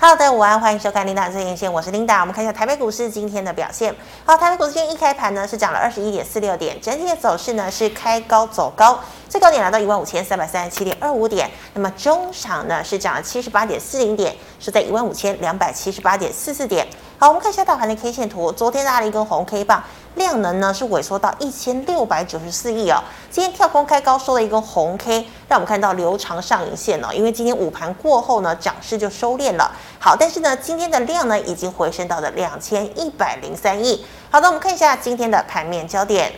Hello，大家午安，欢迎收看《琳达最前线》，我是琳达。我们看一下台北股市今天的表现。好，台北股市今天一开盘呢是涨了二十一点四六点，整体的走势呢是开高走高，最高点来到一万五千三百三十七点二五点。那么中场呢是涨了七十八点四零点，是在一万五千两百七十八点四四点。好，我们看一下大盘的 K 线图，昨天拉了一根红 K 棒。量能呢是萎缩到一千六百九十四亿哦，今天跳空开高收了一根红 K，让我们看到留长上影线哦。因为今天午盘过后呢，涨势就收敛了。好，但是呢，今天的量呢已经回升到了两千一百零三亿。好的，我们看一下今天的盘面焦点。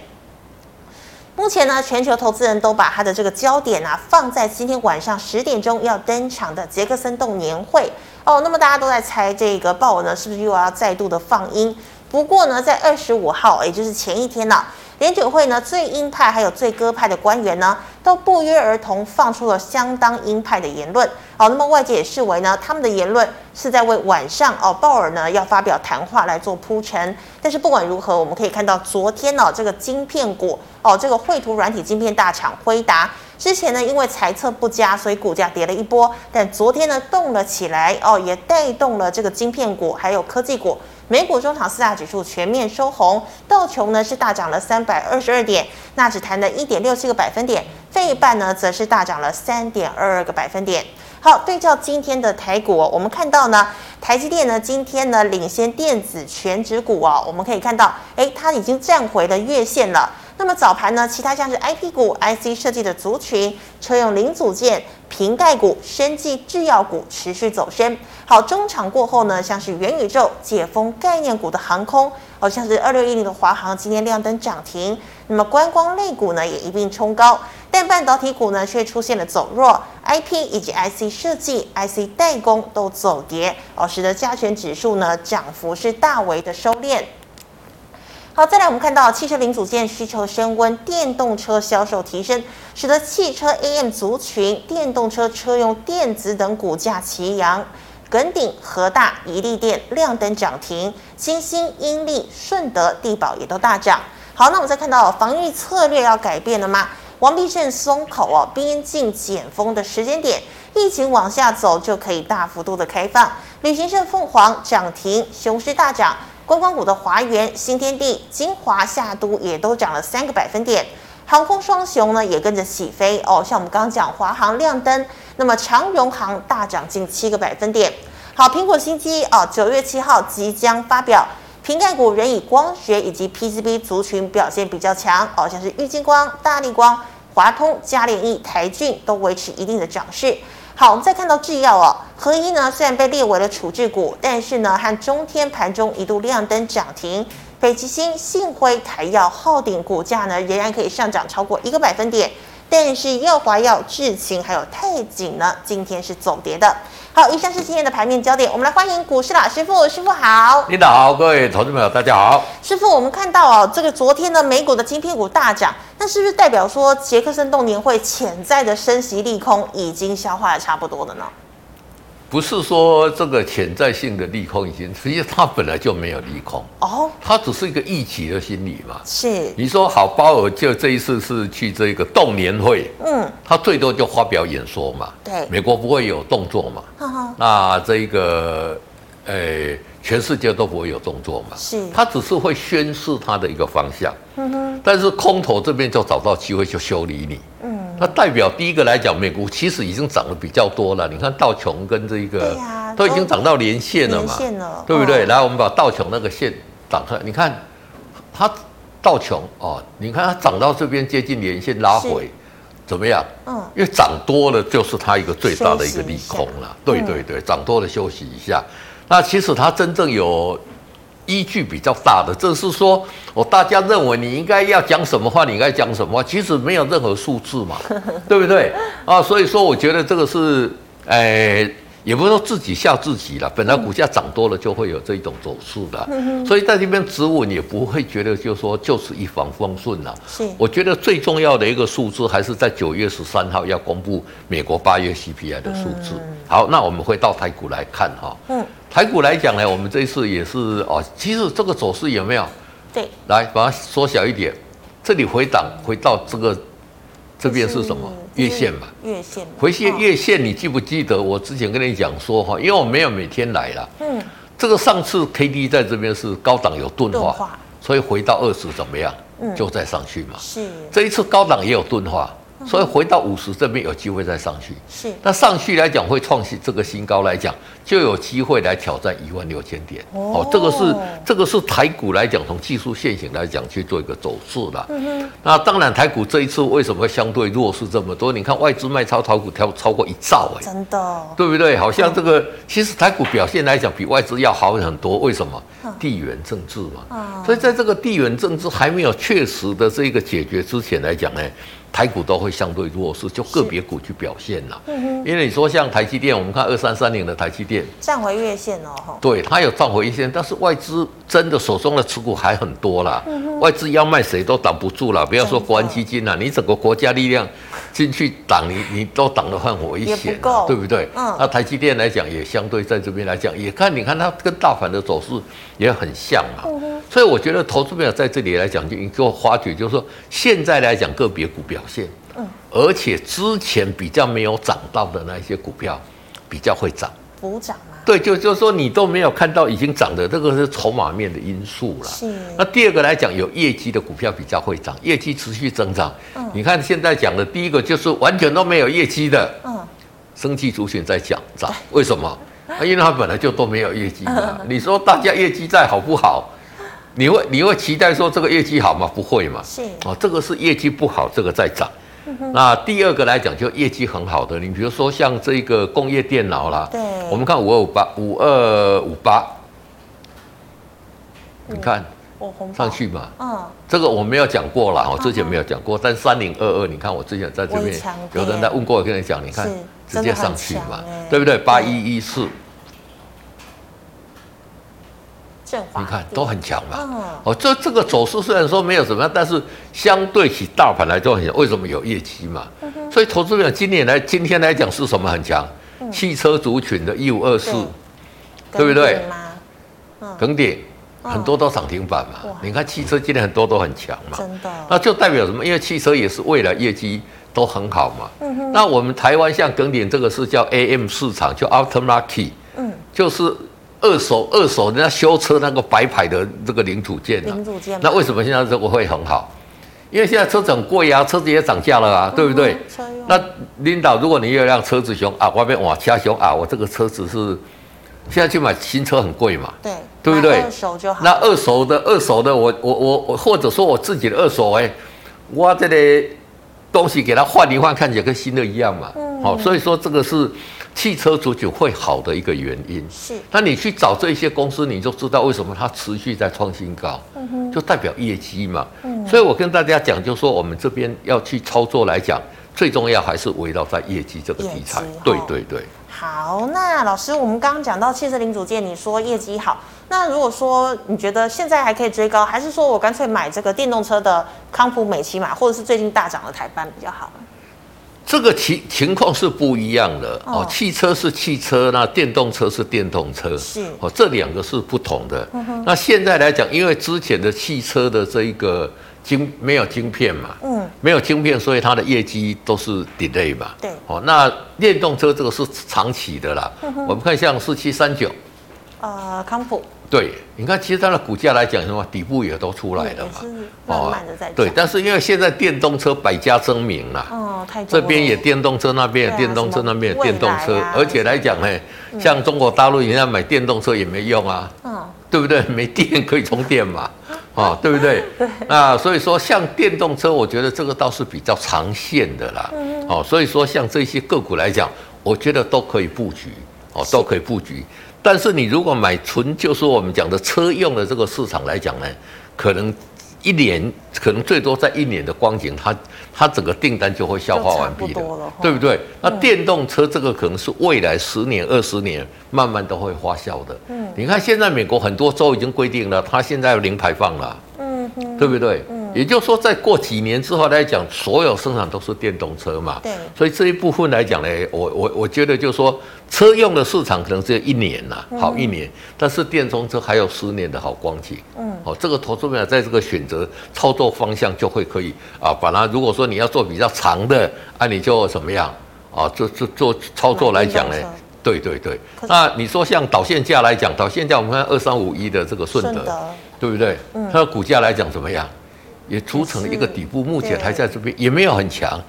目前呢，全球投资人都把他的这个焦点呢放在今天晚上十点钟要登场的杰克森动年会哦。那么大家都在猜这个鲍尔呢是不是又要再度的放音？不过呢，在二十五号，也就是前一天呢，联准会呢最鹰派还有最鸽派的官员呢，都不约而同放出了相当鹰派的言论。好，那么外界也视为呢，他们的言论是在为晚上哦鲍尔呢要发表谈话来做铺陈。但是不管如何，我们可以看到昨天呢，这个晶片股哦，这个绘图软体晶片大厂辉达之前呢因为财测不佳，所以股价跌了一波，但昨天呢动了起来哦，也带动了这个晶片股还有科技股。美股中场四大指数全面收红，道琼呢是大涨了三百二十二点，纳指弹了一点六七个百分点，费半呢则是大涨了三点二二个百分点。好，对照今天的台股，我们看到呢，台积电呢今天呢领先电子全指股哦，我们可以看到，诶，它已经站回了月线了。那么早盘呢，其他像是 IP 股、IC 设计的族群、车用零组件、瓶盖股、生技制药股持续走升。好，中场过后呢，像是元宇宙、解封概念股的航空，好像是二六一零的华航今天亮灯涨停。那么观光类股呢也一并冲高，但半导体股呢却出现了走弱，IP 以及 IC 设计、IC 代工都走跌，哦，使得加权指数呢涨幅是大为的收敛。好，再来我们看到汽车零组件需求升温，电动车销售提升，使得汽车 AM 族群、电动车车用电子等股价齐扬，耿鼎、和大、怡利电亮灯涨停，新兴、英利、顺德、地保也都大涨。好，那我们再看到防御策略要改变了吗？王必胜松口哦，边境减封的时间点，疫情往下走就可以大幅度的开放。旅行社凤凰涨停，雄狮大涨。观光股的华源、新天地、晶华、夏都也都涨了三个百分点，航空双雄呢也跟着起飞哦。像我们刚刚讲华航亮灯，那么长荣航大涨近七个百分点。好，苹果新机哦，九月七号即将发表。瓶盖股仍以光学以及 PCB 族群表现比较强哦，像是玉晶光、大立光、华通、嘉联益、台骏都维持一定的涨势。好，我们再看到制药哦，合一呢虽然被列为了处置股，但是呢和中天盘中一度亮灯涨停，北极星、信辉、台药、昊鼎股价呢仍然可以上涨超过一个百分点，但是药华药、智勤还有泰景呢今天是走跌的。好，以上是今天的盘面焦点，我们来欢迎股市老师傅，师傅好。领导好，各位投资朋友大家好。师傅，我们看到哦，这个昨天的美股的晶片股大涨，那是不是代表说杰克森动年会潜在的升息利空已经消化的差不多了呢？不是说这个潜在性的利空已经，实际上它本来就没有利空哦，它只是一个预期的心理嘛。是，你说好，鲍尔就这一次是去这个动年会，嗯，他最多就发表演说嘛。对，美国不会有动作嘛。呵呵那这个，诶，全世界都不会有动作嘛。是，他只是会宣示他的一个方向。嗯哼，但是空头这边就找到机会就修理你。嗯。那代表第一个来讲，美股其实已经涨得比较多了。你看道琼跟这个，都已经涨到连线了嘛，对不对？来，我们把道琼那个线涨开，你看它道琼哦，你看它涨到这边接近连线拉回，怎么样？嗯，因为涨多了就是它一个最大的一个利空了。对对对，涨多了休息一下。那其实它真正有。依据比较大的，这是说，我大家认为你应该要讲什么话，你应该讲什么话，其实没有任何数字嘛，对不对？啊，所以说我觉得这个是，哎，也不是说自己吓自己了。本来股价涨多了就会有这一种走势的，所以在这边止稳也不会觉得就是说就是一帆风顺了。是，我觉得最重要的一个数字还是在九月十三号要公布美国八月 CPI 的数字。好，那我们回到台股来看哈。嗯。台股来讲呢，我们这一次也是哦，其实这个走势有没有？对，来把它缩小一点，这里回档回到这个这边是什么？月线嘛，月线，回线月线，你记不记得我之前跟你讲说哈，因为我没有每天来了，嗯，这个上次 K D 在这边是高档有钝化，化。所以回到二十怎么样，嗯，就再上去嘛，是，这一次高档也有钝化。所以回到五十这边有机会再上去，是。那上去来讲会创新这个新高来讲，就有机会来挑战一万六千点。哦，这个是这个是台股来讲，从技术线型来讲去做一个走势的。嗯哼。那当然，台股这一次为什么会相对弱势这么多？你看外资卖超台股超超过一兆哎，真的，对不对？好像这个其实台股表现来讲比外资要好很多。为什么？地缘政治嘛。所以在这个地缘政治还没有确实的这个解决之前来讲呢。台股都会相对弱势，就个别股去表现了。嗯哼，因为你说像台积电，我们看二三三零的台积电站回月线哦。对，它有站回月线，但是外资真的手中的持股还很多啦。嗯哼，外资要卖谁都挡不住了，不要说国安基金啦，你整个国家力量进去挡你，你都挡得很危险，对不对？嗯，那台积电来讲也相对在这边来讲，也看你看它跟大盘的走势也很像嘛。嗯哼，所以我觉得投资朋友在这里来讲就就发觉，就是说现在来讲个别股表现，嗯，而且之前比较没有涨到的那一些股票，比较会涨，补涨吗？对，就就是说你都没有看到已经涨的，这个是筹码面的因素了。是。那第二个来讲，有业绩的股票比较会涨，业绩持续增长。嗯。你看现在讲的第一个就是完全都没有业绩的，嗯，生技族群在讲涨，为什么？因为它本来就都没有业绩嘛。你说大家业绩再好不好？你会你会期待说这个业绩好吗？不会嘛。是哦，这个是业绩不好，这个在涨。那第二个来讲，就业绩很好的，你比如说像这个工业电脑啦，对，我们看五二五八五二五八，你看上去嘛，嗯，这个我没有讲过了，我之前没有讲过，但三零二二，你看我之前在这边有人在问过我，跟你讲，你看直接上去嘛，对不对？八一一四。你看都很强嘛，嗯、哦，这这个走势虽然说没有什么，但是相对起大盘来说很强。为什么有业绩嘛？嗯、所以投资者今年来今天来讲是什么很强？嗯、汽车族群的一五二四，对不对？耿鼎很多都涨停板嘛。哇你看汽车今天很多都很强嘛，真的。那就代表什么？因为汽车也是未来业绩都很好嘛。嗯、那我们台湾像耿鼎这个是叫 AM 市场，叫 Aftermarket，嗯，就是。二手二手人家修车那个白牌的这个零组件，零组件，那为什么现在这个会很好？因为现在车子很贵啊，车子也涨价了啊，对不对？那领导，如果你有一辆车子熊啊，外面哇掐熊啊，我这个车子是现在去买新车很贵嘛？对，对不对？二手就好。那二手的二手的，我我我我或者说我自己的二手哎，我这里东西给它换一换，看起来跟新的一样嘛。嗯。好，所以说这个是。汽车族群会好的一个原因是，那你去找这些公司，你就知道为什么它持续在创新高，就代表业绩嘛。嗯、所以我跟大家讲，就是说我们这边要去操作来讲，最重要还是围绕在业绩这个题材。对对对。好，那老师，我们刚刚讲到汽车零组件，你说业绩好，那如果说你觉得现在还可以追高，还是说我干脆买这个电动车的康普、美琪玛，或者是最近大涨的台半比较好？这个情情况是不一样的哦，汽车是汽车，那电动车是电动车，是哦，这两个是不同的。嗯、那现在来讲，因为之前的汽车的这一个晶没有晶片嘛，嗯，没有晶片，所以它的业绩都是 delay 嘛。对，哦，那电动车这个是长期的啦。嗯、我们看像四七三九，呃，康普。对，你看，其实它的股价来讲，什么底部也都出来了嘛，慢慢的在对，但是因为现在电动车百家争鸣啦，哦，太多，这边也电动车，那边也电动车，那边也电动车，而且来讲呢，像中国大陆人家买电动车也没用啊，嗯，对不对？没电可以充电嘛，啊，对不对？对，那所以说像电动车，我觉得这个倒是比较长线的啦，哦，所以说像这些个股来讲，我觉得都可以布局，哦，都可以布局。但是你如果买纯，就是我们讲的车用的这个市场来讲呢，可能一年，可能最多在一年的光景，它它整个订单就会消化完毕的，对不对？那电动车这个可能是未来十年、二十年慢慢都会发酵的。嗯，你看现在美国很多州已经规定了，它现在有零排放了，嗯，对不对？嗯。也就是说，再过几年之后来讲，所有生产都是电动车嘛。对。所以这一部分来讲呢，我我我觉得就是说，车用的市场可能只有一年呐，好一年，但是电动车还有十年的好光景。嗯。哦，这个投资者在这个选择操作方向就会可以啊，把它如果说你要做比较长的，啊，你就怎么样啊？做做做操作来讲呢？对对对。那你说像导线架来讲，导线架我们看二三五一的这个顺德。对不对？嗯，它的股价来讲怎么样？也组成了一个底部，目前还在这边，也没有很强。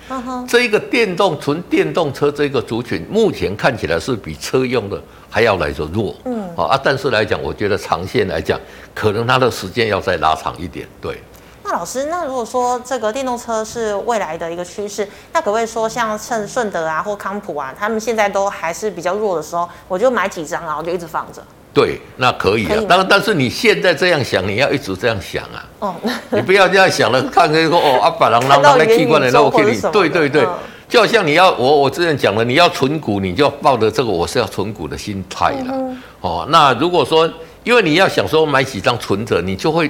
这一个电动纯电动车这个族群，目前看起来是比车用的还要来着弱。嗯，啊，但是来讲，我觉得长线来讲，可能它的时间要再拉长一点。对。那老师，那如果说这个电动车是未来的一个趋势，那可不可以说像趁顺德啊或康普啊，他们现在都还是比较弱的时候，我就买几张然后就一直放着？对，那可以啊。当然，但是你现在这样想，你要一直这样想啊。哦。你不要这样想了，看着说哦，阿法郎让那器官来那我给你。对对对，就好像你要我我之前讲了，你要存股，你就要抱着这个我是要存股的心态了。哦，那如果说因为你要想说买几张存折，你就会。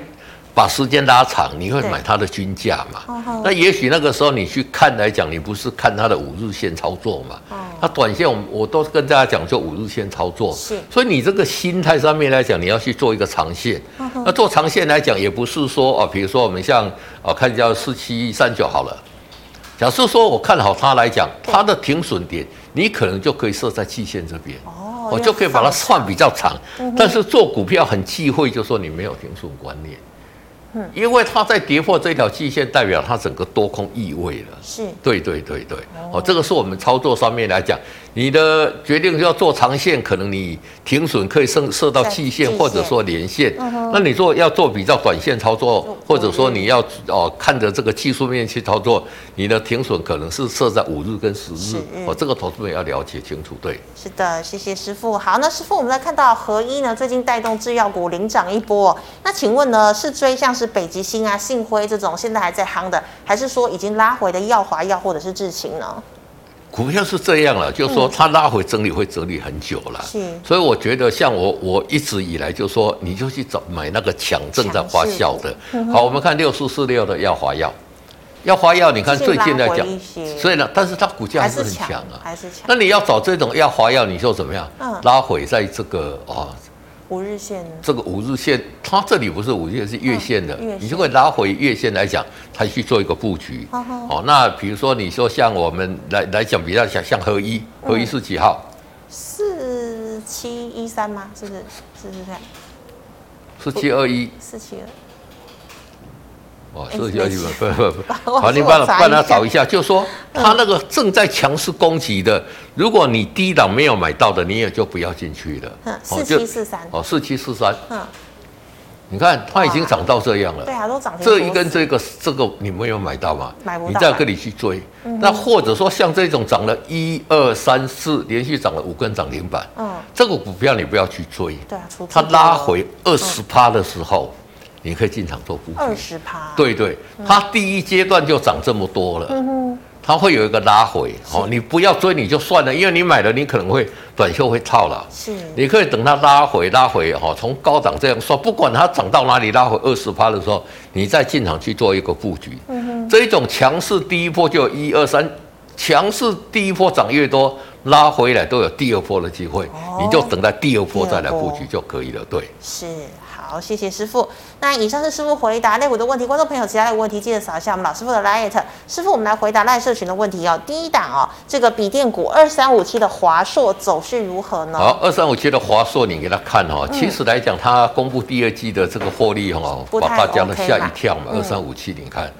把时间拉长，你会买它的均价嘛？对那也许那个时候你去看来讲，你不是看它的五日线操作嘛？哦、它短线我我都跟大家讲，就五日线操作。是，所以你这个心态上面来讲，你要去做一个长线。哦、那做长线来讲，也不是说啊，比如说我们像啊，看一下四七三九好了。假设说我看好它来讲，它的停损点，你可能就可以设在季线这边。哦，我就可以把它算比较长。但是做股票很忌讳，就说你没有停损观念。因为它在跌破这条季线，代表它整个多空意味了。是，对对对对。哦，这个是我们操作上面来讲，你的决定要做长线，可能你停损可以设设到季线或者说连线。那你做要做比较短线操作，或者说你要哦看着这个技术面去操作，你的停损可能是设在五日跟十日。哦，这个投资人要了解清楚。对，是的，谢谢师傅。好，那师傅，我们来看到合一呢，最近带动制药股领涨一波。那请问呢，是追像是北极星啊、信辉这种现在还在夯的，还是说已经拉回的耀华药或者是智勤呢？股票是这样了，就是说它拉回整理会整理很久了。是，所以我觉得像我我一直以来就说，你就去找买那个强正在发酵的。好，我们看六四四六的药华药，药华药你看最近在讲，所以呢，但是它股价还是很强啊，还是强。那你要找这种药华药，你就怎么样？嗯，拉回在这个啊。五日线，这个五日线，它这里不是五日线，是月线的，你就会拉回月线来讲，它去做一个布局。哦，那比如说你说像我们来来讲比较像像合一，合一是几号？四七一三吗？是不是？是不是这样？四七二一。四七二。哦，四七二一不不不，好，你帮帮他找一下，就说他那个正在强势攻击的，如果你低档没有买到的，你也就不要进去了。嗯，四七四三。哦，四七四三。嗯，你看它已经涨到这样了。对啊，都涨。这一根这个这个你没有买到吗？买不到。你再跟你去追，那或者说像这种涨了一二三四，连续涨了五根涨停板，嗯，这个股票你不要去追。对啊，它拉回二十趴的时候。你可以进场做布局，二十趴，对对，它第一阶段就涨这么多了，它会有一个拉回，哦，你不要追你就算了，因为你买了你可能会短袖会套了，是，你可以等它拉回拉回，哈，从高涨这样说，不管它涨到哪里拉回二十趴的时候，你再进场去做一个布局，这一种强势第一波就有一二三，强势第一波涨越多，拉回来都有第二波的机会，你就等待第二波再来布局就可以了，对，是。好，谢谢师傅。那以上是师傅回答类股的问题，观众朋友其他的问题记得扫一下我们老师傅的 LINE。师傅，我们来回答 LINE 社群的问题哦。第一档哦，这个笔电股二三五七的华硕走势如何呢？好，二三五七的华硕，你给他看哈、哦。嗯、其实来讲，它公布第二季的这个获利哈、哦，把大家都吓一跳嘛。二三五七，你看，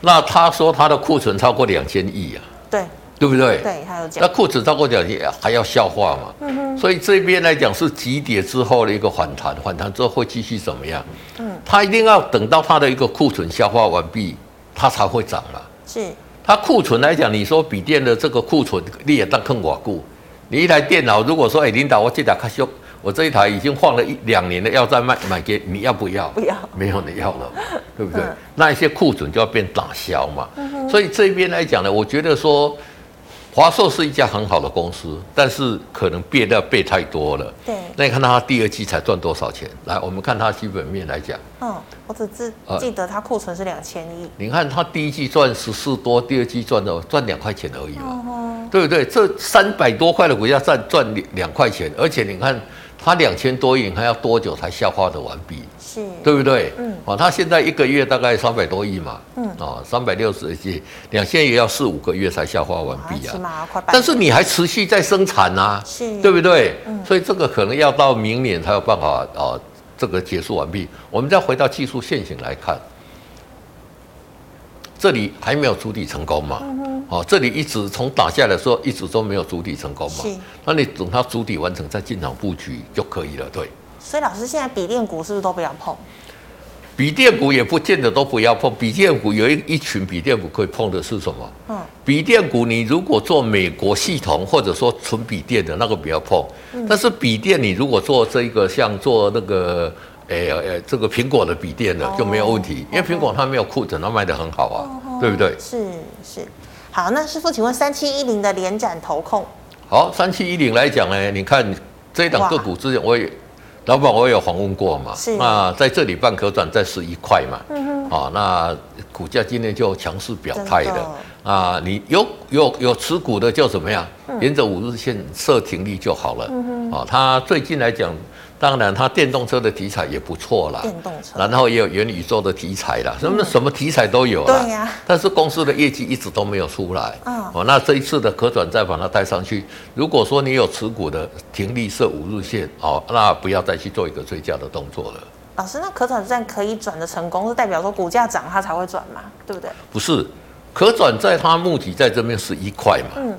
那他说他的库存超过两千亿啊。对。对不对？对，还有讲。那库存超过两千还要消化嘛？嗯哼。所以这边来讲是急跌之后的一个反弹，反弹之后会继续怎么样？嗯。它一定要等到它的一个库存消化完毕，它才会涨嘛。是。它库存来讲，你说笔电的这个库存，你也当坑我顾。你一台电脑，如果说哎，领导，我这台卡修，我这一台已经放了一两年了，要再卖买给你要不要？不要。没有你要了，对不对？嗯、那一些库存就要变打消嘛。嗯哼。所以这边来讲呢，我觉得说。华硕是一家很好的公司，但是可能变量变太多了。对。那你看它第二季才赚多少钱？来，我们看它基本面来讲。嗯，我只记记得它库存是两千亿。你看它第一季赚十四多，第二季赚的赚两块钱而已嘛，嗯、对不对？这三百多块的股价赚赚两两块钱，而且你看。它两千多亿，还要多久才消化的完毕？是，对不对？嗯，哦，他现在一个月大概三百多亿嘛，嗯，哦，三百六十亿，两千也要四五个月才消化完毕啊。但是你还持续在生产啊，是，对不对？嗯，所以这个可能要到明年才有办法哦，这个结束完毕。我们再回到技术线型来看，这里还没有筑底成功嘛？嗯哦，这里一直从打下来的时候，一直都没有筑底成功嘛？是。那你等它筑底完成再进场布局就可以了，对。所以老师现在笔电股是不是都不要碰？笔电股也不见得都不要碰，笔电股有一一群笔电股可以碰的是什么？嗯。笔电股你如果做美国系统或者说纯笔电的那个不要碰，嗯、但是笔电你如果做这个像做那个诶诶这个苹果的笔电的就没有问题，哦、因为苹果它没有库存，它卖的很好啊，哦、对不对？是是。好，那师傅，请问三七一零的联展投控？好，三七一零来讲呢，你看这一档个股之前我也老板我有访问过嘛，是。那在这里办可转在十一块嘛，嗯哼，啊，那股价今天就强势表态的啊，你有有有持股的就怎么样，沿着五日线设停利就好了，嗯哼，啊，它最近来讲。当然，它电动车的题材也不错啦，电动车，然后也有元宇宙的题材啦，什么什么题材都有啦。对呀。但是公司的业绩一直都没有出来。哦。那这一次的可转债把它带上去。如果说你有持股的，停利设五日线，哦，那不要再去做一个追加的动作了。老师，那可转债可以转的成功，是代表说股价涨它才会转嘛？对不对？不是，可转债它目的在这边是一块嘛。嗯。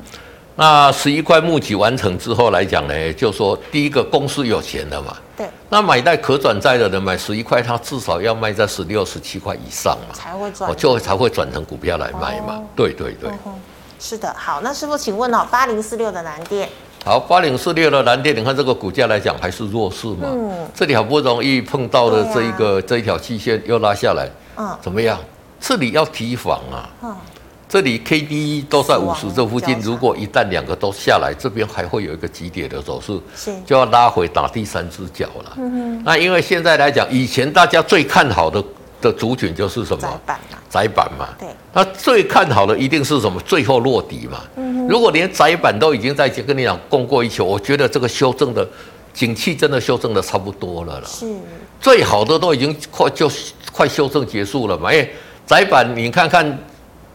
那十一块募集完成之后来讲呢，就说第一个公司有钱了嘛，对，那买带可转债的人买十一块，他至少要卖在十六、十七块以上嘛，才会转，我就才会转成股票来卖嘛，哦、对对对、嗯，是的，好，那师傅请问哦，八零四六的蓝电，好，八零四六的蓝电，你看这个股价来讲还是弱势嘛，嗯，这里好不容易碰到了这一个、啊、这一条期线又拉下来，嗯，怎么样？这里要提防啊，嗯。这里 K D E 都在五十这附近，如果一旦两个都下来，这边还会有一个急跌的走势，就要拉回打第三只脚了。嗯，那因为现在来讲，以前大家最看好的的族群就是什么？窄板嘛。窄板嘛。对。那最看好的一定是什么？最后落底嘛。嗯。如果连窄板都已经在跟你讲供过于求，我觉得这个修正的景气真的修正的差不多了了。是。最好的都已经快就快修正结束了嘛？因为窄板你看看。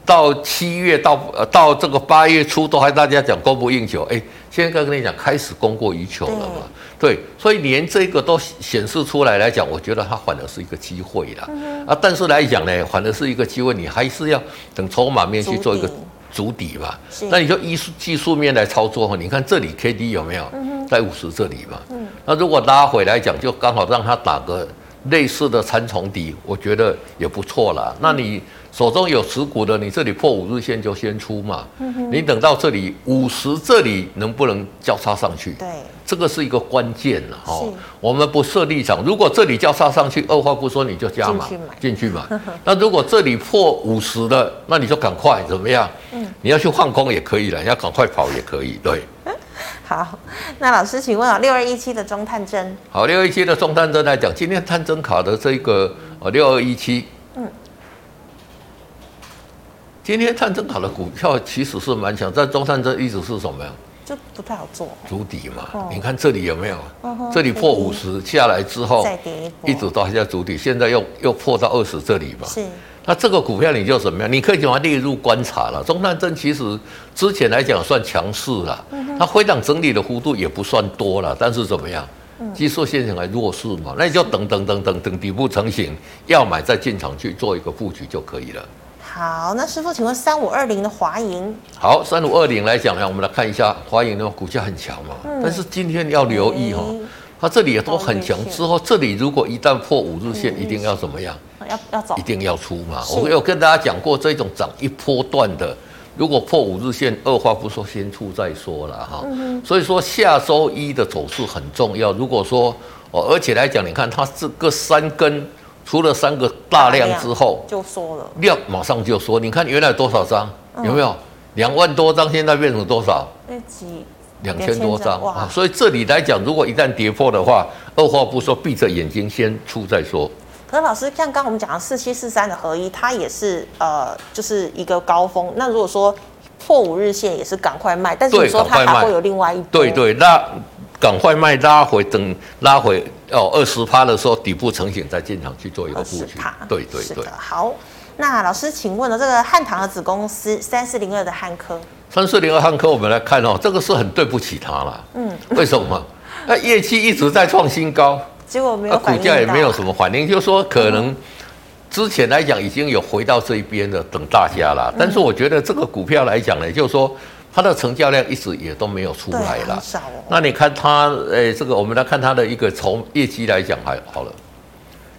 到七月到呃到这个八月初都还大家讲供不应求，哎，现在跟你讲开始供过于求了嘛？对，所以连这个都显示出来来讲，我觉得它反而是一个机会啦。啊，但是来讲呢，反而是一个机会，你还是要等筹码面去做一个筑底嘛。那你就依技术面来操作哈，你看这里 K D 有没有在五十这里嘛？那如果拉回来讲，就刚好让它打个类似的三重底，我觉得也不错啦。那你。手中有持股的，你这里破五日线就先出嘛。嗯、你等到这里五十这里能不能交叉上去？对，这个是一个关键了哦。我们不设立场，如果这里交叉上去，二话不说你就加嘛进去嘛。那如果这里破五十的，那你就赶快怎么样？嗯，你要去换空也可以了，你要赶快跑也可以。对。好，那老师请问啊，六二一七的中探针。好，六二一七的中探针来讲，今天探针卡的这个呃六二一七。嗯。今天探针卡的股票其实是蛮强，在中探针一直是什么呀？就不太好做。足底嘛，哦、你看这里有没有？哦、这里破五十下来之后，再跌一直到现在足底，现在又又破到二十这里嘛。是。那这个股票你就怎么样？你可以把它列入观察了。中探针其实之前来讲算强势了，嗯、它回档整理的幅度也不算多了，但是怎么样？技术线型还弱势嘛，那你就等等等等等底部成型，要买再进场去做一个布局就可以了。好，那师傅，请问三五二零的华盈？好，三五二零来讲呢，我们来看一下华盈的股价很强嘛，嗯、但是今天要留意哈、它这里也都很强，之后这里如果一旦破五日线，一定要怎么样？要要走，一定要出嘛。我有跟大家讲过，这种涨一波段的，如果破五日线，二话不说先出再说了哈。嗯、所以说下周一的走势很重要。如果说哦，而且来讲，你看它这个三根。出了三个大量之后，就缩了，量马上就缩。你看原来多少张？有没有？两万多张，现在变成多少？那几两千多张啊！所以这里来讲，如果一旦跌破的话，二话不说，闭着眼睛先出再说。可是老师，像刚刚我们讲的四七四三的合一，它也是呃，就是一个高峰。那如果说破五日线，也是赶快卖。但是你说它还会有另外一波？对对，那赶快卖，拉回等拉回哦二十趴的时候，底部成型再进场去做一个布局。对对对，好。那老师，请问了，这个汉唐的子公司三四零二的汉科，三四零二汉科，我们来看哦，这个是很对不起它了。嗯，为什么？那业绩一直在创新高，结果没有，股价也没有什么反应，就是说可能之前来讲已经有回到这一边的等大家了。但是我觉得这个股票来讲呢，就是说它的成交量一直也都没有出来了。少哦。那你看它，诶，这个我们来看它的一个从业绩来讲还好了。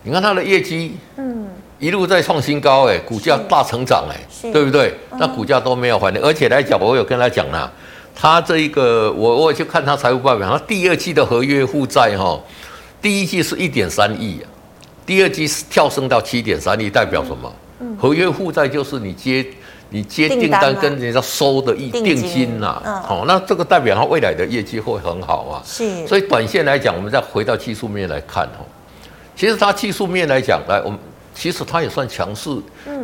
你看它的业绩，嗯。一路在创新高，哎，股价大成长，哎，对不对？那股价都没有反应，而且来讲，我有跟他讲了，他这一个，我我去看他财务报表，他第二季的合约负债哈，第一季是一点三亿，第二季是跳升到七点三亿，代表什么？合约负债就是你接你接订单跟人家收的一定金呐，哦，那这个代表它未来的业绩会很好啊。是，所以短线来讲，我们再回到技术面来看哦，其实它技术面来讲，来我们。其实它也算强势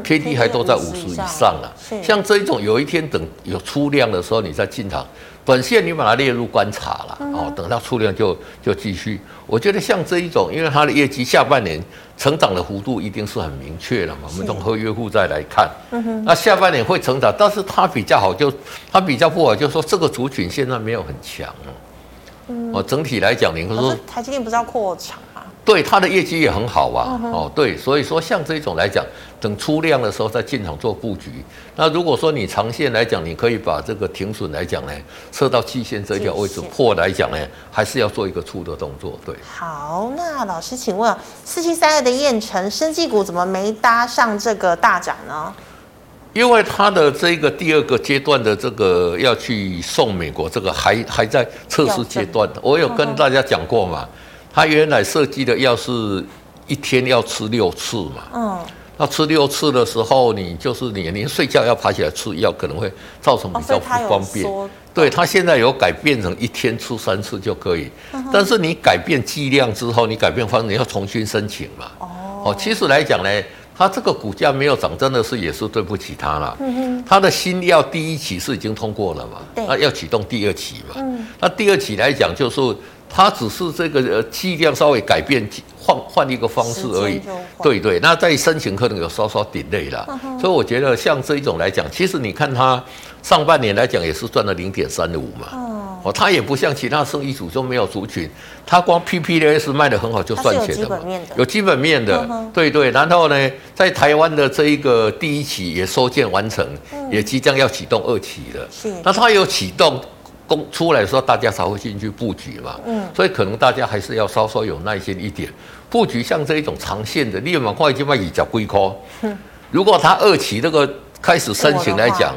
，K D 还都在五十以上了。像这一种，有一天等有出量的时候，你再进场，短线你把它列入观察了哦。等到出量就就继续。我觉得像这一种，因为它的业绩下半年成长的幅度一定是很明确了嘛。我们从合约户再来看，嗯那下半年会成长，但是它比较好，就它比较不好，就是说这个族群现在没有很强哦。整体来讲，你说台积电不是要扩厂？对它的业绩也很好啊，哦，对，所以说像这种来讲，等出量的时候再进场做布局。那如果说你长线来讲，你可以把这个停损来讲呢，设到期线这条位置破来讲呢，还是要做一个出的动作。对，好，那老师请问，四七三二的燕城生技股怎么没搭上这个大涨呢？因为它的这个第二个阶段的这个要去送美国，这个还还在测试阶段。我有跟大家讲过嘛。它原来设计的药是一天要吃六次嘛，嗯，那吃六次的时候，你就是你连睡觉要爬起来吃药，可能会造成比较不方便。对，他现在有改变成一天吃三次就可以，但是你改变剂量之后，你改变方式，你要重新申请嘛。哦，其实来讲呢，它这个股价没有涨，真的是也是对不起它了。嗯哼，它的新药第一期是已经通过了嘛？对，那要启动第二期嘛？嗯，那第二期来讲就是。它只是这个呃剂量稍微改变，换换一个方式而已。对对，那在申请可能有稍稍 delay 了。所以我觉得像这一种来讲，其实你看它上半年来讲也是赚了零点三五嘛。哦，它也不像其他生意组就没有族群，它光 PPS 卖的很好就赚钱的嘛。有基本面的，对对。然后呢，在台湾的这一个第一期也收件完成，也即将要启动二期了。是。那它有启动。公出来的时候，大家才会进去布局嘛。嗯，所以可能大家还是要稍稍有耐心一点。布局像这一种长线的，立马快就卖以脚龟壳。如果他二期那个开始申请来讲，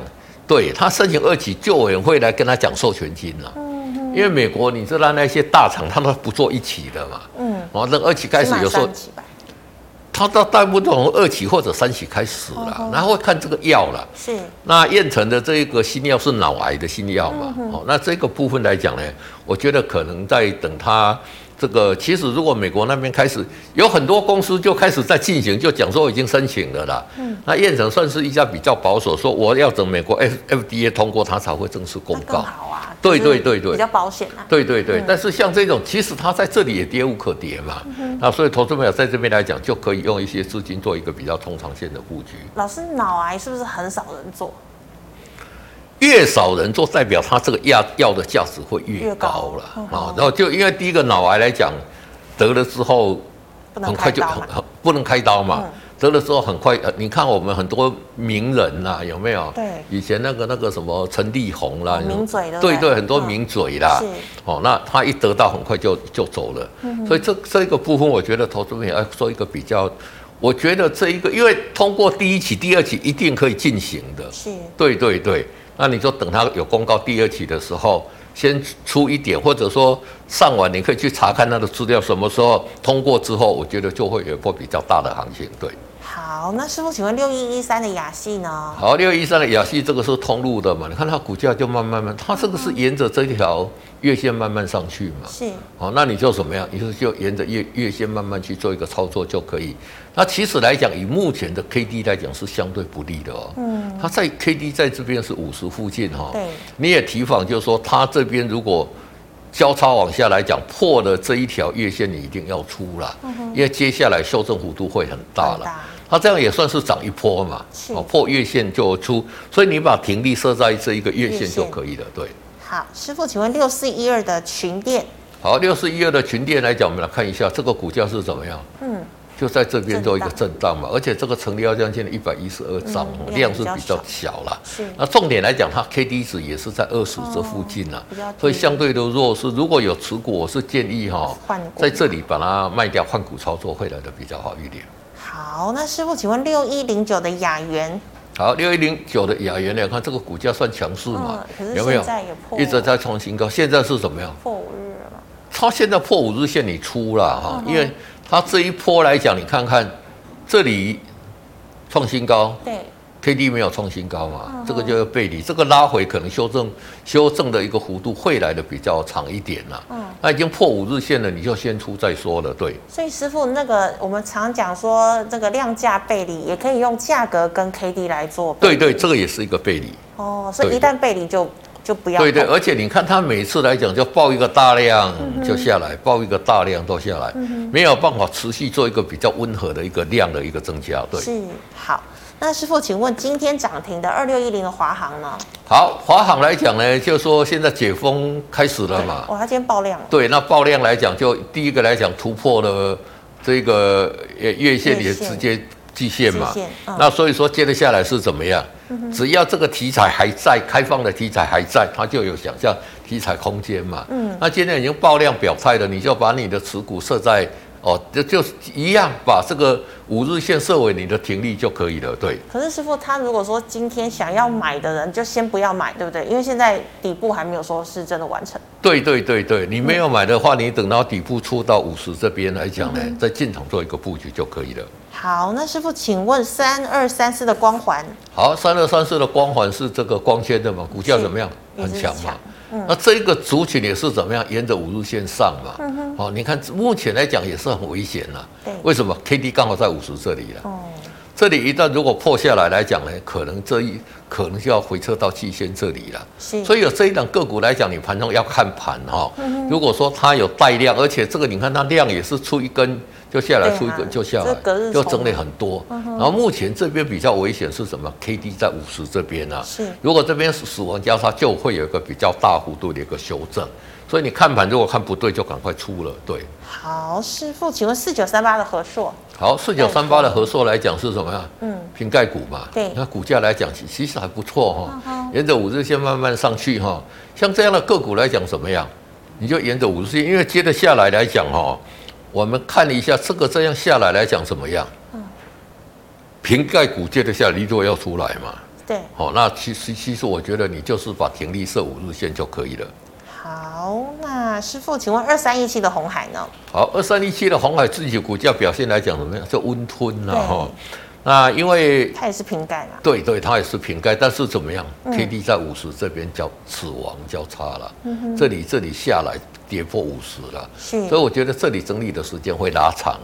对他申请二期，就委员会来跟他讲授权金了。嗯，因为美国你知道那些大厂他们不做一期的嘛。嗯，哦，那二期开始有时候。他到大部分从二期或者三期开始了，哦、然后会看这个药了。是。那燕城的这一个新药是脑癌的新药嘛？嗯、哦，那这个部分来讲呢，我觉得可能在等他这个。其实如果美国那边开始有很多公司就开始在进行，就讲说已经申请了啦。嗯。那燕城算是一家比较保守，说我要等美国 F FDA 通过，它才会正式公告。好啊。对对对对，比较保险啊。对对对，但是像这种，其实它在这里也跌无可跌嘛。那所以投资朋友在这边来讲，就可以用一些资金做一个比较中长线的布局。老师，脑癌是不是很少人做？越少人做，代表它这个药药的价值会越高了啊。然后就因为第一个脑癌来讲，得了之后很快就很很不能开刀嘛。得了之后很快，呃，你看我们很多名人呐，有没有？对，以前那个那个什么陈立红啦，名嘴的，对对，很多名嘴啦。是哦，那他一得到很快就就走了。嗯，所以这这一个部分，我觉得投资人要做一个比较。我觉得这一个，因为通过第一期、第二期一定可以进行的。是，对对对。那你就等他有公告第二期的时候，先出一点，或者说上完你可以去查看他的资料，什么时候通过之后，我觉得就会有一波比较大的行情。对。好。那师傅，请问六一一三的亚系呢？好，六一三的亚系这个是通路的嘛？你看它股价就慢慢慢，它这个是沿着这条月线慢慢上去嘛？是。好，那你就怎么样？你就就沿着月月线慢慢去做一个操作就可以。那其实来讲，以目前的 K D 来讲是相对不利的哦。嗯。它在 K D 在这边是五十附近哈。对。你也提防，就是说它这边如果。交叉往下来讲，破了这一条月线，你一定要出了，嗯、因为接下来修正幅度会很大了。它这样也算是涨一波嘛，哦，破月线就出，所以你把停利设在这一个月线就可以了。对，好，师傅，请问六四一二的群电，好，六四一二的群电来讲，我们来看一下这个股价是怎么样？嗯。就在这边做一个震荡嘛，而且这个成交量现在一百一十二张，量是比较小了。是。那重点来讲，它 K D 值也是在二十这附近啊，所以相对的弱势。如果有持股，我是建议哈，在这里把它卖掉换股操作会来的比较好一点。好，那师傅，请问六一零九的雅元？好，六一零九的雅元呢看，这个股价算强势嘛？有没有？一直在创新高，现在是怎么样？破五日了。它现在破五日线，你出了哈，因为。它这一波来讲，你看看这里创新高，对，K D 没有创新高嘛，嗯、这个就是背离，这个拉回可能修正修正的一个幅度会来的比较长一点了。嗯，那已经破五日线了，你就先出再说了，对。所以师傅，那个我们常讲说，这个量价背离也可以用价格跟 K D 来做。对对，这个也是一个背离。哦，所以一旦背离就。就不要对对，而且你看他每次来讲就报一个大量就下来，报一个大量都下来，没有办法持续做一个比较温和的一个量的一个增加。对，是好。那师傅，请问今天涨停的二六一零的华航呢？好，华航来讲呢，就是说现在解封开始了嘛。哇，它今天爆量。对，那爆量来讲，就第一个来讲突破了这个月线也直接。季线嘛，嗯、那所以说接着下来是怎么样？只要这个题材还在，开放的题材还在，它就有想象题材空间嘛。嗯，那今天已经爆量表态了，你就把你的持股设在。哦，就就一样，把这个五日线设为你的停利就可以了。对。可是师傅，他如果说今天想要买的人，就先不要买，对不对？因为现在底部还没有说是真的完成。对对对对，你没有买的话，你等到底部出到五十这边来讲呢，再进场做一个布局就可以了。好，那师傅，请问三二三四的光环？好，三二三四的光环是这个光纤的嘛？股价怎么样？很强嘛？那这一个族群也是怎么样？沿着五日线上嘛。好，你看目前来讲也是很危险了。对。为什么？K D 刚好在五十这里了。哦。这里一旦如果破下来来讲呢，可能这一可能就要回撤到季线这里了。是。所以有这一档个股来讲，你盘中要看盘哈。嗯。如果说它有带量，而且这个你看它量也是出一根。就下来出一根就下来，就整理很多。然后目前这边比较危险是什么？K D 在五十这边啊。是。如果这边死亡交叉，就会有一个比较大幅度的一个修正。所以你看盘如果看不对，就赶快出了。对。好，师傅，请问四九三八的和硕。好，四九三八的和硕来讲是什么呀？嗯。瓶盖股嘛。对。那股价来讲，其实还不错哈。沿着五日线慢慢上去哈。像这样的个股来讲怎么样？你就沿着五日线，因为接着下来来讲哈。我们看了一下这个这样下来来讲怎么样？嗯，瓶盖股接着下来，力度要出来嘛？对。好，那其实其实我觉得你就是把停利设五日线就可以了。好，那师傅，请问二三一七的红海呢？好，二三一七的红海自己股价表现来讲怎么样？叫温吞了哈。那因为它也是瓶盖嘛。对对，它也是瓶盖，但是怎么样？K D 在五十这边叫死亡交叉了。嗯哼。这里这里下来。跌破五十了，是，所以我觉得这里整理的时间会拉长。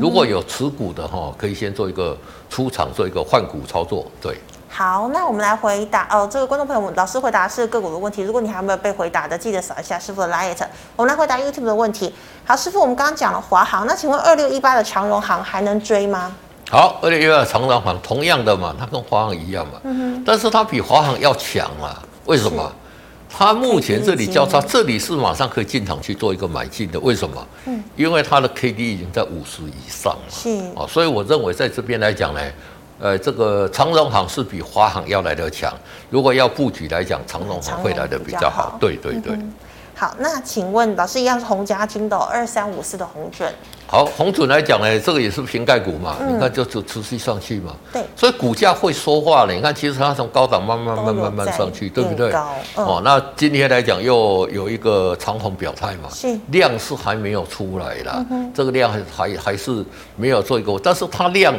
如果有持股的哈，可以先做一个出场，做一个换股操作。对，好，那我们来回答哦，这个观众朋友们，老师回答是个股的问题。如果你还没有被回答的，记得扫一下师傅的 Light。我们来回答 YouTube 的问题。好，师傅，我们刚刚讲了华航，那请问二六一八的长荣航还能追吗？好，二六一八的长荣航同样的嘛，它跟华航一样嘛，嗯哼，但是它比华航要强啊，为什么？它目前这里交叉，这里是马上可以进场去做一个买进的，为什么？嗯，因为它的 K D 已经在五十以上了，是啊，所以我认为在这边来讲呢，呃，这个长荣行是比华航要来得强。如果要布局来讲，长荣行会来的比较好。对对对。好，那请问老师一样是红家军的二三五四的红准。好，红准来讲呢，这个也是瓶盖股嘛，嗯、你看就就持续上去嘛。对，所以股价会说话了。你看，其实它从高档慢慢慢慢慢上去，对不对？嗯、哦，那今天来讲又有一个长虹表态嘛，是量是还没有出来啦，嗯、哼这个量还还还是没有做一个，但是它量。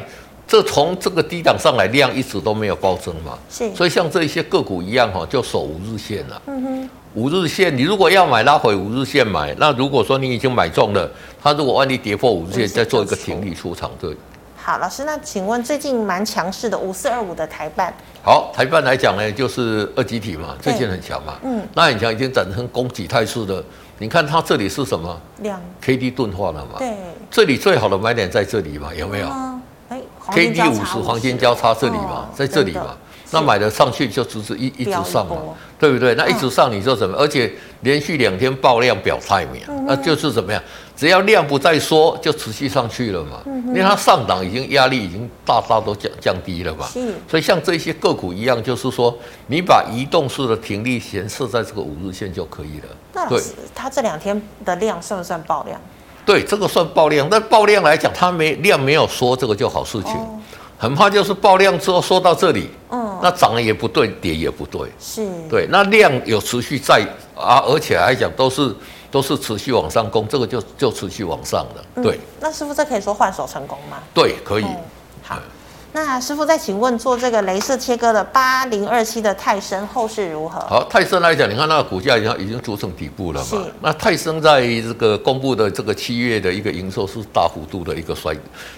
这从这个低档上来，量一直都没有暴增嘛，是，所以像这些个股一样哈，就守五日线了。嗯哼，五日线，你如果要买，拉回五日线买。那如果说你已经买中了，它如果万一跌破五日线，再做一个停利出场，对。好，老师，那请问最近蛮强势的五四二五的台办？好，台办来讲呢，就是二极体嘛，最近很强嘛。嗯，那很强，已经展成供给态势的。你看它这里是什么？量 K D 钝化了嘛？对，这里最好的买点在这里嘛？有没有？嗯 K D 五十黄金交叉这里嘛，在这里嘛，那买了上去就直直一一直上嘛，对不对？那一直上你就怎么？而且连续两天爆量表态嘛，那就是怎么样？只要量不再缩，就持续上去了嘛。因为它上档已经压力已经大大都降降低了嘛。所以像这些个股一样，就是说你把移动式的停利显示在这个五日线就可以了。那对，它这两天的量算不算爆量？对，这个算爆量，但爆量来讲，它没量没有缩，这个就好事情。哦、很怕就是爆量之后缩到这里，嗯，那涨也不对，跌也不对，是，对，那量有持续在啊，而且来讲都是都是持续往上攻，这个就就持续往上的，对、嗯。那师傅，这可以说换手成功吗？对，可以。嗯、好。那师傅再请问，做这个镭射切割的八零二七的泰森后市如何？好，泰森来讲，你看那个股价已经已经组成底部了嘛？是。那泰森在这个公布的这个七月的一个营收是大幅度的一个衰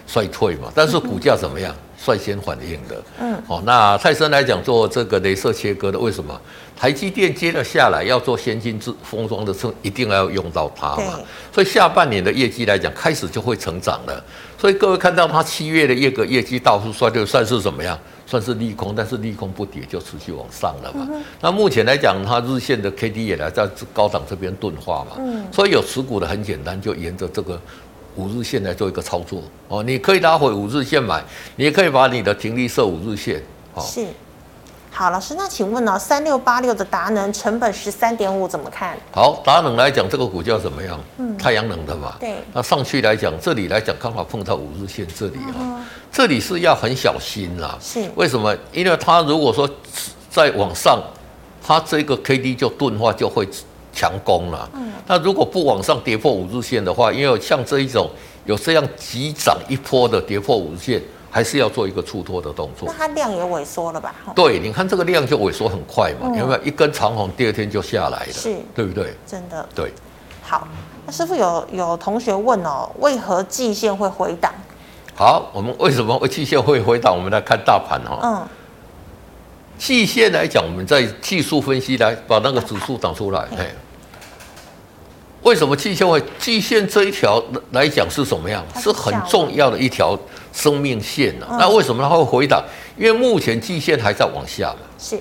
衰退嘛？但是股价怎么样？率先反应的。嗯。好，那泰森来讲做这个镭射切割的，为什么？台积电接了下来要做先进制封装的时候，一定要用到它嘛？所以下半年的业绩来讲，开始就会成长了。所以各位看到它七月的业个业绩大幅衰退，算是怎么样？算是利空，但是利空不跌就持续往上了嘛。嗯、那目前来讲，它日线的 K D 也来在高档这边钝化嘛。嗯。所以有持股的很简单，就沿着这个五日线来做一个操作哦。你可以拉回五日线买，你也可以把你的停利设五日线。哦。是。好，老师，那请问呢？三六八六的达能成本十三点五，怎么看？好，达能来讲，这个股价怎么样？嗯，太阳能的嘛。对。那上去来讲，这里来讲刚好碰到五日线这里啊，嗯、这里是要很小心啦。是。为什么？因为它如果说再往上，它这个 K D 就钝化，就会强攻了。嗯。那如果不往上跌破五日线的话，因为像这一种有这样急涨一波的跌破五日线。还是要做一个出脱的动作，那它量也萎缩了吧？对，你看这个量就萎缩很快嘛，有没有一根长红，第二天就下来了，是，对不对？真的。对。好，那师傅有有同学问哦，为何季线会回档？好，我们为什么季线会回档？我们来看大盘哈。嗯。季线来讲，我们在技术分析来把那个指数打出来，嘿。为什么季线会？季线这一条来讲是什么样？是很重要的一条生命线呐、啊。那为什么它会回档？因为目前季线还在往下嘛。是。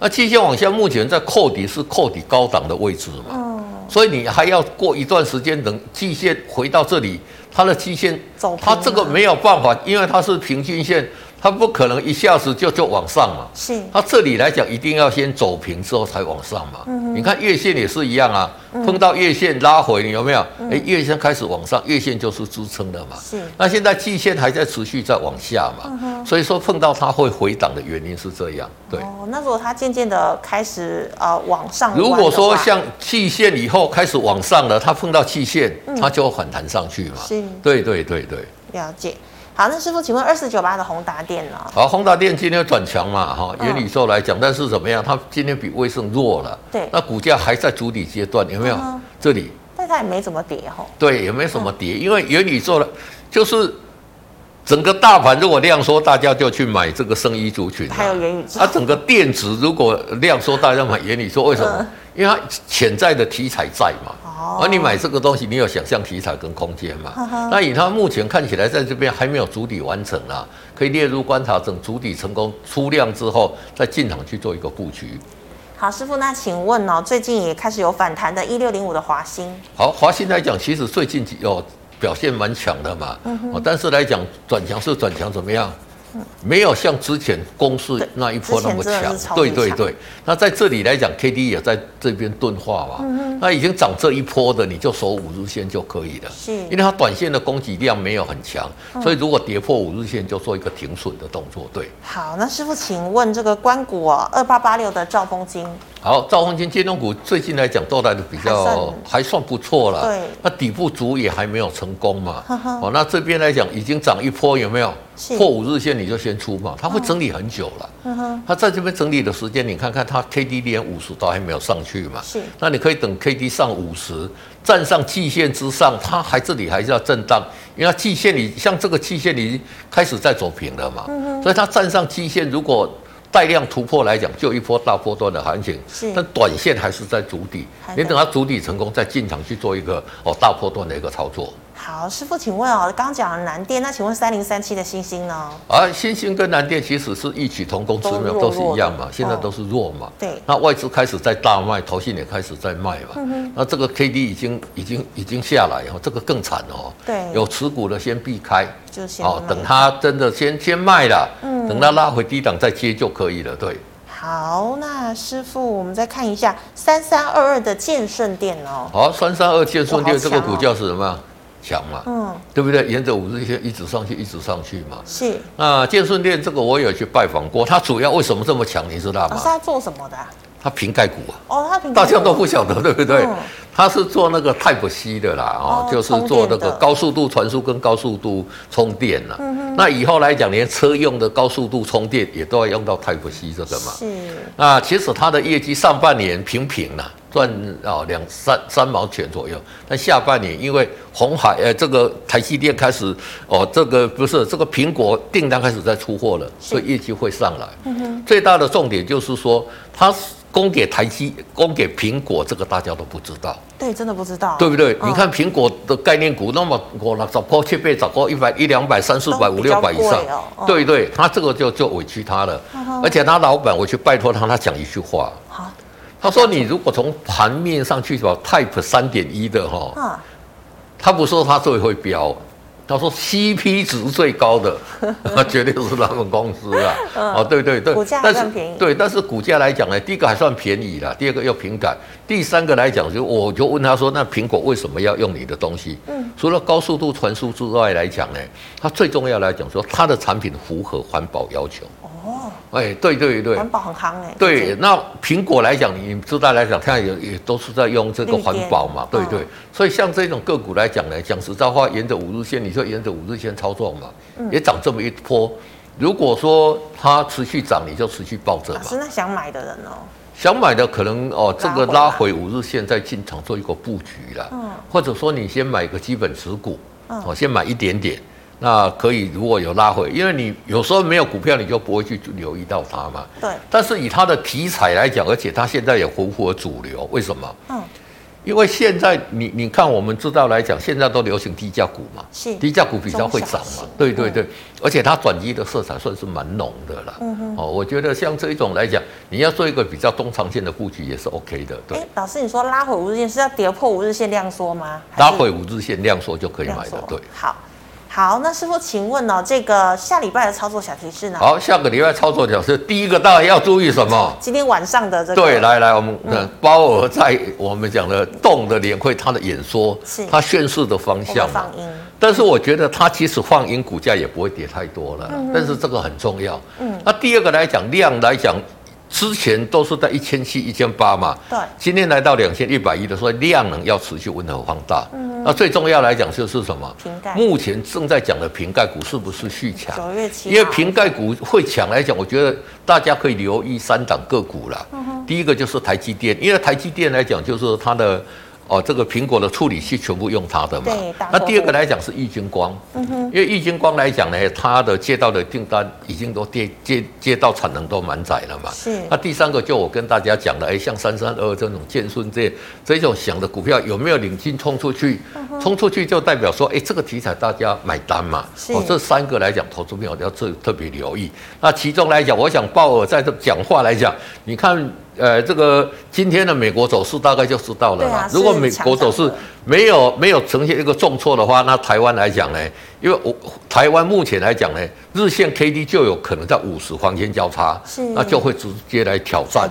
那季线往下，目前在扣底是扣底高档的位置嘛。嗯。所以你还要过一段时间，等季线回到这里，它的季线，它这个没有办法，因为它是平均线。它不可能一下子就就往上嘛，是。它这里来讲，一定要先走平之后才往上嘛。嗯。你看月线也是一样啊，碰到月线拉回，你有没有？哎，月线开始往上，月线就是支撑的嘛。是。那现在季线还在持续在往下嘛。嗯。所以说碰到它会回档的原因是这样。对。哦，那如果它渐渐的开始呃往上，如果说像季线以后开始往上了，它碰到季线，它就反弹上去嘛。是。对对对对。了解。好，那师傅，请问二四九八的宏达电呢？好，宏达电今天转强嘛，哈，元宇宙来讲，但是怎么样？它今天比威盛弱了。对，那股价还在筑底阶段，有没有？嗯、这里，但它也没怎么跌哈。对，也没什么跌，嗯、因为元宇宙了，就是整个大盘如果量缩，大家就去买这个生医族群。还有元宇宙。啊，整个电子如果量缩，大家买元宇宙，为什么？嗯、因为它潜在的题材在嘛。而你买这个东西，你有想象题材跟空间嘛？那以它目前看起来，在这边还没有主底完成啊，可以列入观察，等主底成功出量之后，再进场去做一个布局。好，师傅，那请问哦，最近也开始有反弹的，一六零五的华兴。好，华兴来讲，其实最近有表现蛮强的嘛。嗯哼。但是来讲，转强是转强，怎么样？没有像之前攻势那一波那么强，对对对。那在这里来讲，K D 也在这边钝化嘛。那已经涨这一波的，你就守五日线就可以了。是，因为它短线的供给量没有很强，所以如果跌破五日线，就做一个停损的动作。对。好，那师傅，请问这个关谷哦，二八八六的兆丰金。好，兆丰金金融股最近来讲都来的比较还算，还算不错了。对，那底部足也还没有成功嘛。哦，那这边来讲已经涨一波，有没有？破五日线你就先出嘛，它会整理很久了。嗯，它在这边整理的时间，你看看它 K D 连五十都还没有上去嘛。是，那你可以等 K D 上五十，站上季线之上，它还这里还是要震荡，因为它季线里像这个季线里开始在走平了嘛。嗯，所以它站上季线如果。带量突破来讲，就一波大波段的行情，是，但短线还是在筑底，你等它筑底成功再进场去做一个哦大波段的一个操作。好，师傅，请问哦，刚讲了南电，那请问三零三七的星星呢？啊，星星跟南电其实是异曲同工之妙，都是一样嘛，现在都是弱嘛。对。那外资开始在大卖，投信也开始在卖嘛。嗯。那这个 K D 已经已经已经下来哦，这个更惨哦。对。有持股的先避开，就先哦，等它真的先先卖了，嗯，等它拉回低档再接就可以了。对。好，那师傅，我们再看一下三三二二的建顺电哦。好，三三二建顺电这个股价是什么？强嘛，嗯，对不对？沿着五日线一直上去，一直上去嘛。是。那建顺店这个我有去拜访过，它主要为什么这么强？你知道吗？是它做什么的？它瓶盖股啊。哦，它瓶盖股。大家都不晓得，对不对？它是做那个 Type C 的啦，哦，就是做那个高速度传输跟高速度充电啦。嗯哼。那以后来讲，连车用的高速度充电也都要用到 Type C 这个嘛。是。那其实它的业绩上半年平平啦。赚啊两三三毛钱左右，但下半年因为红海呃这个台积电开始哦这个不是这个苹果订单开始在出货了，所以业绩会上来。嗯哼。最大的重点就是说，它供给台积、供给苹果，这个大家都不知道。对，真的不知道。对不对？你看苹果的概念股，那么我那找破七倍，找过一百一两百、三四百、五六百以上。对对，他这个就就委屈他了。而且他老板，我去拜托他，他讲一句话。他说：“你如果从盘面上去找 Type 三点一的哈，他不说他最会飙，他说 CP 值最高的，绝对是他们公司啊。哦，对对对，但是对，但是股价来讲呢，第一个还算便宜啦，第二个又平感，第三个来讲就我就问他说，那苹果为什么要用你的东西？嗯，除了高速度传输之外来讲呢，它最重要来讲说它的产品符合环保要求。”哎，对对对，环保很夯哎。对，那苹果来讲，你知道来讲，现在也也都是在用这个环保嘛，对对。所以像这种个股来讲呢，讲实在话，沿着五日线，你就沿着五日线操作嘛，也涨这么一波。如果说它持续涨，你就持续抱着嘛。是那想买的人哦，想买的可能哦，这个拉回五日线再进场做一个布局了，嗯，或者说你先买个基本持股，哦，先买一点点。那可以，如果有拉回，因为你有时候没有股票，你就不会去留意到它嘛。对。但是以它的题材来讲，而且它现在也符合主流，为什么？嗯。因为现在你你看，我们知道来讲，现在都流行低价股嘛。是。低价股比较会涨嘛。对对对。而且它转机的色彩算是蛮浓的了。嗯哼。哦，我觉得像这一种来讲，你要做一个比较中长线的布局也是 OK 的。对。老师，你说拉回五日线是要跌破五日线量缩吗？拉回五日线量缩就可以买的。对。好。好，那师傅，请问哦，这个下礼拜的操作小提示呢？好，下个礼拜操作小提示，第一个大家要注意什么？今天晚上的这个。对，来来，我们鲍尔在我们讲的动的年会，他的演说，是他宣示的方向。放音。但是我觉得他其实放音，股价也不会跌太多了。嗯。但是这个很重要。嗯。那第二个来讲，量来讲。之前都是在一千七、一千八嘛，对，今天来到两千一百一的，所以量能要持续温和放大。嗯，那最重要来讲就是什么？瓶盖。目前正在讲的瓶盖股是不是续强？九月七。因为瓶盖股会强来讲，我觉得大家可以留意三档个股了。嗯。第一个就是台积电，因为台积电来讲就是它的。哦，这个苹果的处理器全部用它的嘛？对。那第二个来讲是易晶光，嗯哼，因为易晶光来讲呢，它的接到的订单已经都接接接到产能都满载了嘛。是。那第三个就我跟大家讲的，哎，像三三二这种建顺这这种想的股票有没有领军冲出去？冲出去就代表说，哎，这个题材大家买单嘛。是。哦，这三个来讲，投资朋友要特特别留意。那其中来讲，我想鲍尔在这讲话来讲，你看。呃，这个今天的美国走势大概就知道了啦。如果美国走势没有没有呈现一个重挫的话，那台湾来讲呢，因为我台湾目前来讲呢，日线 K D 就有可能在五十黄金交叉，那就会直接来挑战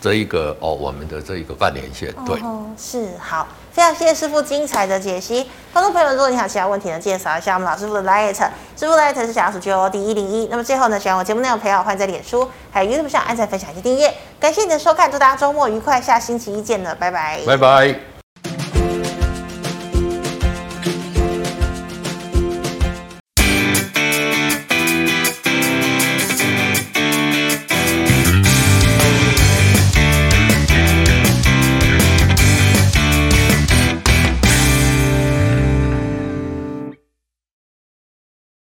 这一个哦，我们的这一个半年线。对，是好。非常谢谢师傅精彩的解析。观众朋友们，如果你有其他问题呢，介绍一下我们老师傅的 Light，师傅 Light 是小老鼠 G O D 一零一。那么最后呢，喜欢我节目内容朋友，欢迎在脸书还有 YouTube 上按赞、分享及订阅。感谢你的收看，祝大家周末愉快，下星期一见了，拜拜，拜拜。